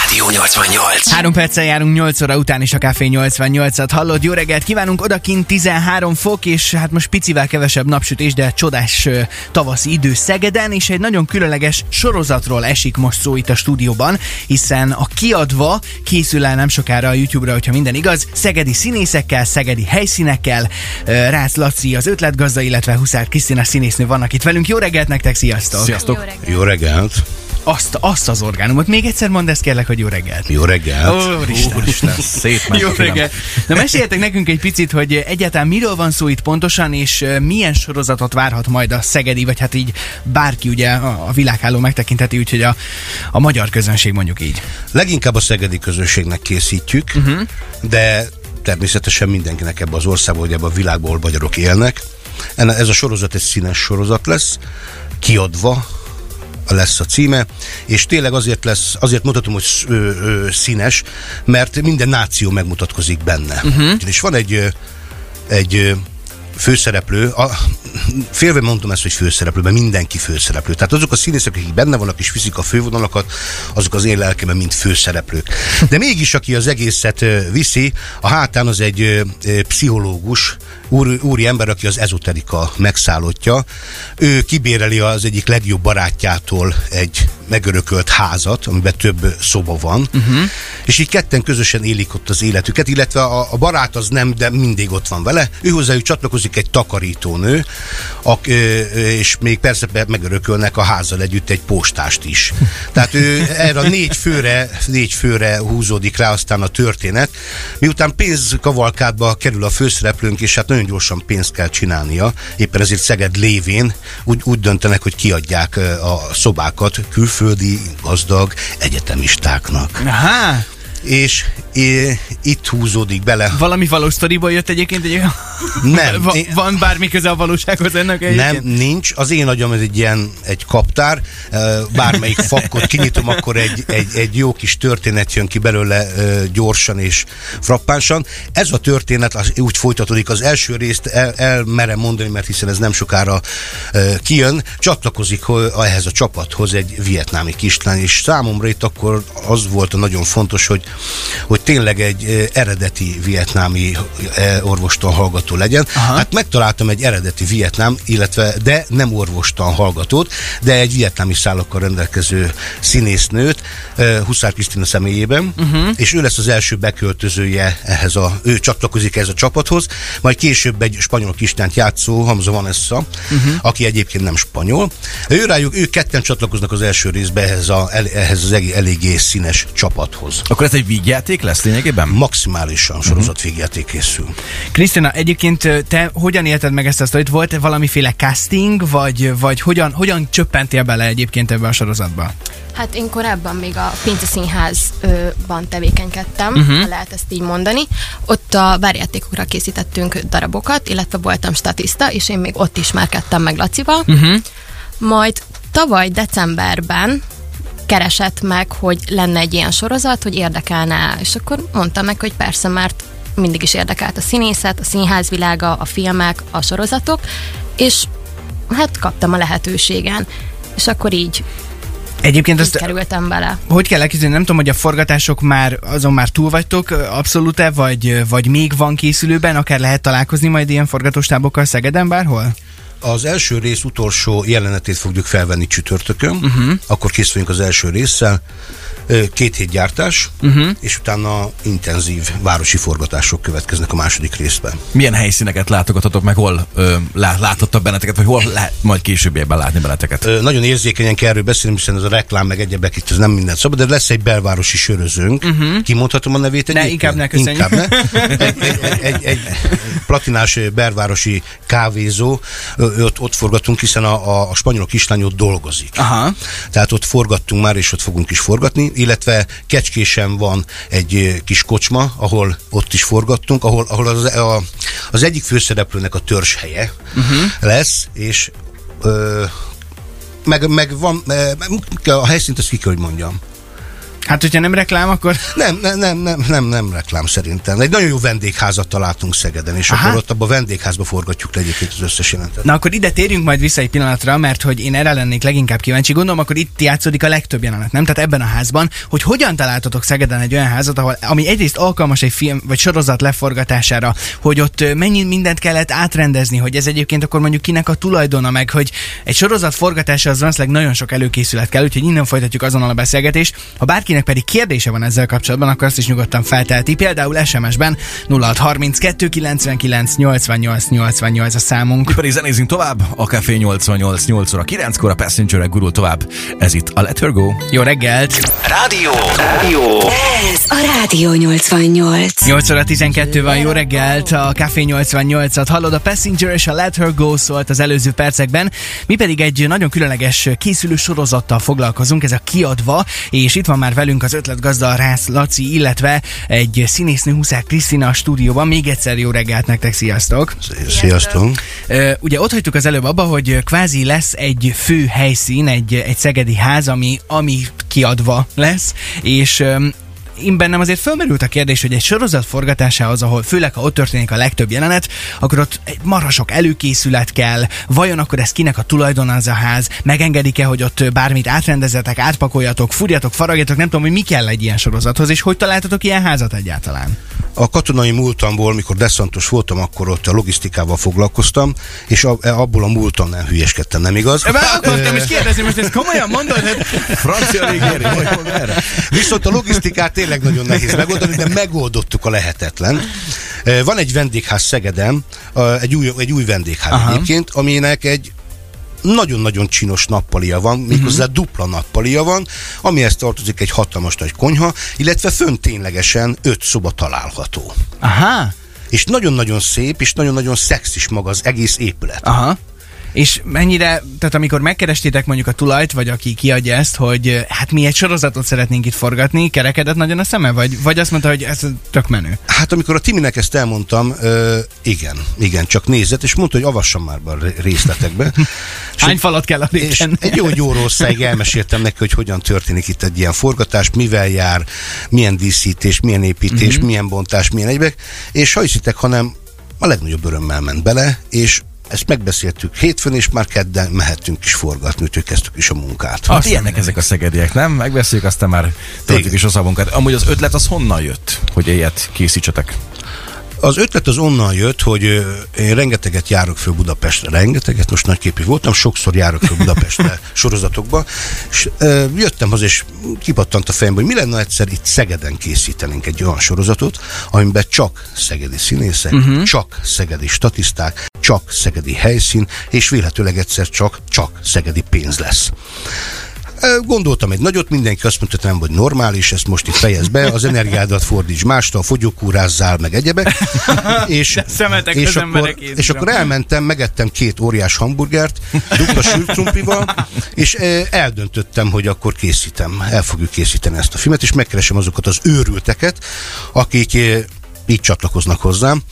Rádió 88. Három perccel járunk 8 óra után is a Café 88-at hallod. Jó reggelt kívánunk, odakint 13 fok, és hát most picivel kevesebb napsütés, de csodás ö, tavaszi idő Szegeden, és egy nagyon különleges sorozatról esik most szó itt a stúdióban, hiszen a kiadva készül el nem sokára a YouTube-ra, hogyha minden igaz, szegedi színészekkel, szegedi helyszínekkel, Rácz Laci az ötletgazda, illetve Huszár Krisztina színésznő vannak itt velünk. Jó reggelt nektek, sziasztok! Sziasztok! Jó reggelt. Jó reggelt! Azt, azt az orgánumot. Még egyszer mondd ezt kérlek, hogy jó reggelt. Jó reggelt! Úristen. Úristen, szép Jó reggelt! Na meséljetek nekünk egy picit, hogy egyáltalán miről van szó itt pontosan, és milyen sorozatot várhat majd a Szegedi, vagy hát így bárki ugye a világháló megtekintheti, úgyhogy a, a magyar közönség mondjuk így. Leginkább a szegedi közönségnek készítjük, uh-huh. de természetesen mindenkinek ebbe az országban, vagy ebbe a világban, ahol magyarok élnek. Ez a sorozat egy színes sorozat lesz, kiadva lesz a címe, és tényleg azért lesz, azért mutatom, hogy sz- ö, ö, színes, mert minden náció megmutatkozik benne. Uh-huh. És van egy, egy főszereplő, a, félve mondtam ezt, hogy főszereplő, mert mindenki főszereplő. Tehát azok a színészek, akik benne vannak és viszik a fővonalakat, azok az én lelkemben mind főszereplők. De mégis, aki az egészet viszi, a hátán az egy pszichológus, úr, úri ember, aki az ezoterika megszállottja. Ő kibéreli az egyik legjobb barátjától egy megörökölt házat, amiben több szoba van, uh-huh. És így ketten közösen élik ott az életüket, illetve a, a barát az nem, de mindig ott van vele. Ő hozzájuk csatlakozik egy takarítónő, ö, és még persze megörökölnek a házzal együtt egy postást is. Tehát ő erre a négy főre, négy főre húzódik rá aztán a történet. Miután pénzkavalkádba kerül a főszereplőnk, és hát nagyon gyorsan pénzt kell csinálnia, éppen ezért Szeged lévén úgy, úgy döntenek, hogy kiadják a szobákat külföldi gazdag egyetemistáknak. Aha! És é, itt húzódik bele. Valami valós sztoriból jött egyébként egy Nem, Va- én- van bármi köze a valósághoz ennek Nem, egyébként? nincs. Az én agyam ez egy ilyen egy kaptár. Bármelyik fakkot kinyitom, akkor egy, egy, egy jó kis történet jön ki belőle gyorsan és frappánsan. Ez a történet az úgy folytatódik. Az első részt el, el merem mondani, mert hiszen ez nem sokára kijön. Csatlakozik ehhez a csapathoz egy vietnámi kislány, és számomra itt akkor az volt a nagyon fontos, hogy, hogy tényleg egy eredeti vietnámi orvostan hallgató legyen. Aha. Hát megtaláltam egy eredeti vietnám, illetve de nem orvostan hallgatót, de egy vietnámi szállakkal rendelkező színésznőt, Huszár Krisztina személyében, uh-huh. és ő lesz az első beköltözője ehhez a, ő csatlakozik ehhez a csapathoz, majd később egy spanyol kislányt játszó Hamza Vanessa, uh-huh. aki egyébként nem spanyol. Ő rájuk, ők ketten csatlakoznak az első részbe ehhez, a, ehhez az eléggé színes csapathoz. Akkor ez egy vígjáték lesz lényegében? Maximálisan sorozatvégjáték készül. Krisztina, egyébként te hogyan élted meg ezt a sztorit? Volt-e valamiféle casting, vagy, vagy hogyan, hogyan csöppentél bele egyébként ebbe a sorozatba? Hát én korábban még a Pince Színházban tevékenykedtem, uh-huh. ha lehet ezt így mondani. Ott a bárjátékokra készítettünk darabokat, illetve voltam statiszta, és én még ott ismerkedtem meg Lacival. Uh-huh. Majd tavaly decemberben keresett meg, hogy lenne egy ilyen sorozat, hogy érdekelne, és akkor mondtam meg, hogy persze, mert mindig is érdekelt a színészet, a színházvilága, a filmek, a sorozatok, és hát kaptam a lehetőségen. És akkor így Egyébként azt kerültem bele. hogy kell elképzelni? Nem tudom, hogy a forgatások már azon már túl vagytok, abszolút-e, vagy, vagy még van készülőben, akár lehet találkozni majd ilyen forgatóstábokkal Szegeden bárhol? Az első rész utolsó jelenetét fogjuk felvenni csütörtökön, uh-huh. akkor készülünk az első résszel. Két hét gyártás, uh-huh. és utána intenzív városi forgatások következnek a második részben. Milyen helyszíneket látogathatok meg, hol ö, lá, láthattak benneteket, vagy hol lehet majd későbbiekben látni benneteket? Ö, Nagyon érzékenyen kell erről beszélni, hiszen ez a reklám meg egyebek itt ez nem minden szabad, de lesz egy belvárosi sörözőnk. Uh-huh. Kimondhatom a nevét Ne, egyébként? inkább ne, köszönjük. Inkább ne. Egy, egy, egy, egy, egy platinás belvárosi kávézó, Ö, ott, ott forgatunk, hiszen a, a, a spanyol kislány ott dolgozik. Aha. Tehát ott forgattunk már, és ott fogunk is forgatni, illetve Kecskésen van egy kis kocsma, ahol ott is forgattunk, ahol, ahol az, a, az egyik főszereplőnek a törzshelye uh-huh. lesz, és ö, meg, meg van, ö, a helyszínt azt ki kell, hogy mondjam. Hát, hogyha nem reklám, akkor... Nem, nem, nem, nem, nem, nem reklám szerintem. Egy nagyon jó vendégházat találtunk Szegeden, és Aha. akkor ott abban a vendégházba forgatjuk le egyébként az összes jelentet. Na akkor ide térjünk majd vissza egy pillanatra, mert hogy én erre lennék leginkább kíváncsi. Gondolom, akkor itt játszódik a legtöbb jelenet, nem? Tehát ebben a házban, hogy hogyan találtatok Szegeden egy olyan házat, ahol, ami egyrészt alkalmas egy film vagy sorozat leforgatására, hogy ott mennyi mindent kellett átrendezni, hogy ez egyébként akkor mondjuk kinek a tulajdona, meg hogy egy sorozat forgatása az nagyon sok előkészület kell, úgyhogy innen folytatjuk azonnal a beszélgetést. Ha bárkinek pedig kérdése van ezzel kapcsolatban, akkor azt is nyugodtan feltelti, például SMS-ben 0632 99 88 88 a számunk. Mi pedig zenézünk tovább, a Café 88 8 óra 9 óra Passenger gurul tovább. Ez itt a Let Her Go. Jó reggelt! Rádió. Rádió. Ez a Rádió 88. 8 óra 12 van, jó reggelt, a Café 88-at hallod, a Passenger és a Let Her Go szólt az előző percekben. Mi pedig egy nagyon különleges készülő sorozattal foglalkozunk, ez a kiadva, és itt van már velünk az ötletgazda Rász Laci, illetve egy színésznő Huszák Krisztina a stúdióban. Még egyszer jó reggelt nektek, sziasztok! Sziasztok! Ugye ott hagytuk az előbb abba, hogy kvázi lesz egy fő helyszín, egy, egy szegedi ház, ami, ami kiadva lesz, és én bennem azért fölmerült a kérdés, hogy egy sorozat forgatásához, ahol főleg ha ott történik a legtöbb jelenet, akkor ott egy marha sok előkészület kell, vajon akkor ez kinek a tulajdona az a ház, megengedik-e, hogy ott bármit átrendezetek, átpakoljatok, furjatok, faragjatok, nem tudom, hogy mi kell egy ilyen sorozathoz, és hogy találtatok ilyen házat egyáltalán? A katonai múltamból, mikor deszantos voltam, akkor ott a logisztikával foglalkoztam, és a, abból a múltam nem hülyeskedtem, nem igaz? Be akartam is kérdezni, most ezt komolyan mondod? Hát Francia légéri, hogy? Viszont a logisztikát tényleg nagyon nehéz megoldani, de megoldottuk a lehetetlen. Eh, Van egy vendégház Szegeden, eh, egy új, egy új vendégház Aha. egyébként, aminek egy nagyon-nagyon csinos nappalia van, méghozzá uh-huh. dupla nappalia van, amihez tartozik egy hatalmas nagy konyha, illetve fönt ténylegesen öt szoba található. Aha. És nagyon-nagyon szép, és nagyon-nagyon szexis maga az egész épület. Aha. És mennyire, tehát amikor megkerestétek mondjuk a tulajt, vagy aki kiadja ezt, hogy eh, hát mi egy sorozatot szeretnénk itt forgatni, kerekedett nagyon a szeme, vagy, vagy azt mondta, hogy ez tök menő. Hát amikor a Timinek ezt elmondtam, ö, igen, igen, csak nézett, és mondta, hogy avassam már be a ré- részletekbe. És Hány falat kell a és egy jó, rosszáig elmeséltem neki, hogy hogyan történik itt egy ilyen forgatás, mivel jár, milyen díszítés, milyen építés, uh-huh. milyen bontás, milyen egyebek, és ha hiszitek, hanem a legnagyobb örömmel ment bele, és ezt megbeszéltük hétfőn, és már kedden mehettünk is forgatni, úgyhogy kezdtük is a munkát. Hát ilyenek ezek a szegediek, nem? Megbeszéljük, aztán már töltjük is a szavunkat. Amúgy az ötlet az honnan jött, hogy ilyet készítsetek? Az ötlet az onnan jött, hogy én rengeteget járok föl Budapestre, rengeteget, most nagyképű voltam, sokszor járok föl Budapestre sorozatokba, és ö, jöttem haza, és kipattant a fejembe, hogy mi lenne egyszer itt Szegeden készítenénk egy olyan sorozatot, amiben csak szegedi színészek, uh-huh. csak szegedi statiszták, csak szegedi helyszín, és véletőleg egyszer csak, csak szegedi pénz lesz. Gondoltam egy nagyot, mindenki azt mondta, hogy nem vagy normális, ezt most itt fejezd be, az energiádat fordíts másra, fogyókúrázzál, meg egyebek. És, és, akkor, és akkor elmentem, megettem két óriás hamburgert, dupla sült krumplival, és eldöntöttem, hogy akkor készítem, el fogjuk készíteni ezt a filmet, és megkeresem azokat az őrülteket, akik így csatlakoznak hozzám,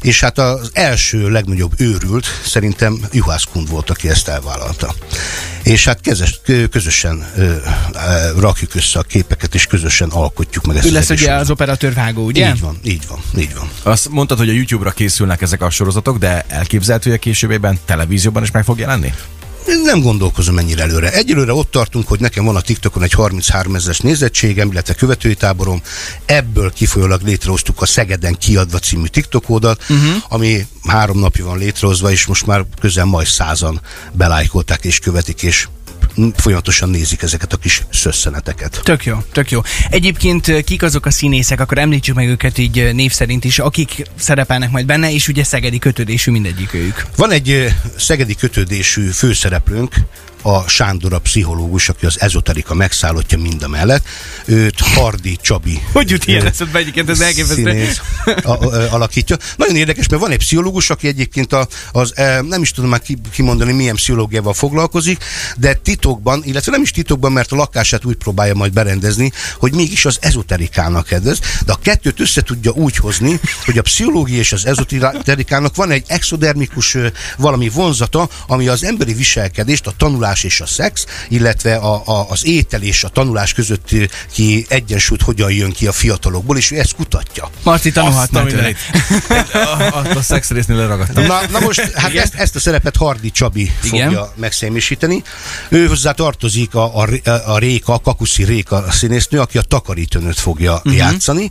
és hát az első legnagyobb őrült szerintem Juhász Kund volt, aki ezt elvállalta. És hát kezes, kö- közösen ö, ö, rakjuk össze a képeket, és közösen alkotjuk meg ezt Ő az lesz ugye az operatőr vágó, ugye? Így van, így van, így van. Azt mondtad, hogy a YouTube-ra készülnek ezek a sorozatok, de elképzelhető, hogy a későbbiben televízióban is meg fog jelenni? Nem gondolkozom ennyire előre. Egyelőre ott tartunk, hogy nekem van a TikTokon egy 33 ezeres nézettségem, illetve követői táborom. Ebből kifolyólag létrehoztuk a Szegeden kiadva című TikTok oldalt, uh-huh. ami három napja van létrehozva, és most már közel majd százan belájkolták és követik, és folyamatosan nézik ezeket a kis szösszeneteket. Tök jó, tök jó. Egyébként ö, kik azok a színészek, akkor említsük meg őket így ö, név szerint is, akik szerepelnek majd benne, és ugye szegedi kötődésű mindegyik ők. Van egy ö, szegedi kötődésű főszereplőnk, a Sándor a pszichológus, aki az ezoterika megszállottja mind a mellett. Őt Hardi Csabi. Hogy jut ilyen eszedbe egyébként, ez elképesztő. a, alakítja. Nagyon érdekes, mert van egy pszichológus, aki egyébként a, az, nem is tudom már ki, kimondani, milyen pszichológiával foglalkozik, de tit, titokban, illetve nem is titokban, mert a lakását úgy próbálja majd berendezni, hogy mégis az ezoterikának kedvez, de a kettőt össze tudja úgy hozni, hogy a pszichológia és az ezoterikának van egy exodermikus valami vonzata, ami az emberi viselkedést, a tanulás és a szex, illetve a, a, az étel és a tanulás közötti ki egyensúlyt hogyan jön ki a fiatalokból, és ő ezt kutatja. Marci tanulhatna tőle. mindenit. A, a, a szex résznél leragadtam. Na, na most, hát ezt, ezt a szerepet Hardi Csabi Igen. fogja megszemmisíteni. Ő hozzá tartozik a, a, a Réka, a Kakuszi Réka színésznő, aki a takarítónőt fogja uh-huh. játszani.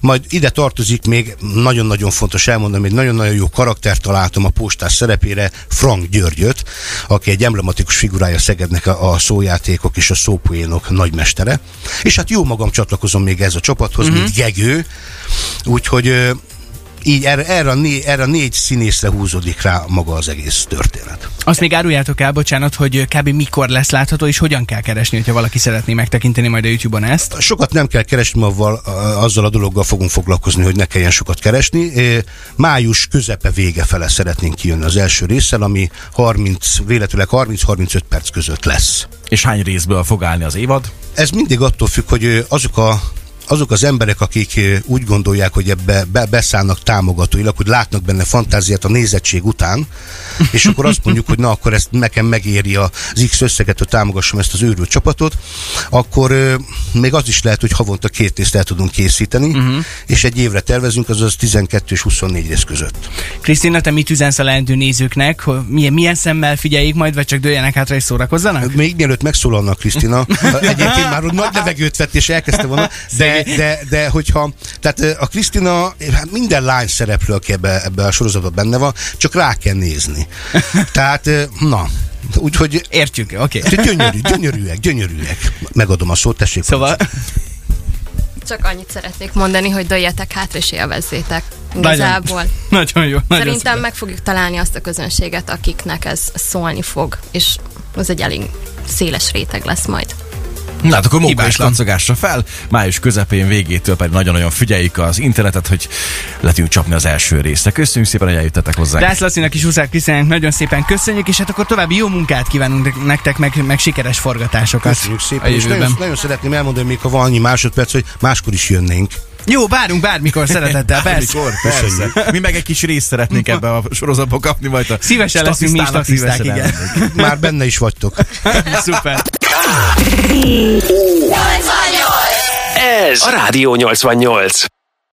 Majd ide tartozik még, nagyon-nagyon fontos elmondani, egy nagyon-nagyon jó karaktert találtam a postás szerepére, Frank Györgyöt, aki egy emblematikus figurája Szegednek a, a szójátékok és a szópoénok nagymestere. És hát jó magam csatlakozom még ez a csapathoz, uh-huh. mint Gegő. Úgyhogy így erre, erre, a né, erre a négy színészre húzódik rá maga az egész történet. Azt még áruljátok el, bocsánat, hogy kb. mikor lesz látható, és hogyan kell keresni, hogyha valaki szeretné megtekinteni majd a YouTube-on ezt. Sokat nem kell keresni, avval, azzal a dologgal fogunk foglalkozni, hogy ne kelljen sokat keresni. Május közepe vége fele szeretnénk kijönni az első résszel, ami 30, véletlenül 30-35 perc között lesz. És hány részből fog állni az évad? Ez mindig attól függ, hogy azok a azok az emberek, akik ö, úgy gondolják, hogy ebbe be, beszállnak támogatóilag, hogy látnak benne fantáziát a nézettség után, és akkor azt mondjuk, hogy na, akkor ezt nekem megéri az X összeget, hogy támogassam ezt az őrült csapatot, akkor ö, még az is lehet, hogy havonta két részt el tudunk készíteni, uh-huh. és egy évre tervezünk, azaz 12 és 24 rész között. Krisztina, te mit üzensz a leendő nézőknek? Hogy milyen, milyen szemmel figyeljék majd, vagy csak dőljenek hátra és szórakozzanak? Még mielőtt megszólalnak, Krisztina, egyébként már úgy nagy levegőt vett és elkezdte volna, de, de, de hogyha, tehát a Krisztina, hát minden lány szereplő, aki ebbe, ebbe a sorozatban benne van, csak rá kell nézni. Tehát, na, úgyhogy Értjük, oké. Okay. gyönyörű, gyönyörűek, gyönyörűek. Megadom a szót, tessék. Szóval, Csak annyit szeretnék mondani, hogy dőljetek hátra és élvezzétek. Nagyon. Igazából. nagyon jó. Nagyon Szerintem szép. meg fogjuk találni azt a közönséget, akiknek ez szólni fog, és az egy elég széles réteg lesz majd. Na, hát akkor móka és fel, május közepén végétől pedig nagyon-nagyon figyeljük az internetet, hogy le tudjuk csapni az első részre. Köszönjük szépen, hogy eljöttetek hozzánk. Rász Lacinak és Huszák Krisztiának nagyon szépen köszönjük, és hát akkor további jó munkát kívánunk nektek, meg, meg sikeres forgatásokat Köszönjük szépen, és nagyon, nagyon szeretném elmondani, még ha van annyi másodperc, hogy máskor is jönnénk. Jó, várunk bármikor szeretettel, persze. Bármikor, persze. Mi meg egy kis részt szeretnénk ebbe a sorozatba kapni, majd a Szívesen leszünk mi is szívesen igen. elmennénk. Már benne is vagytok. Szuper. Ez a Rádió 88.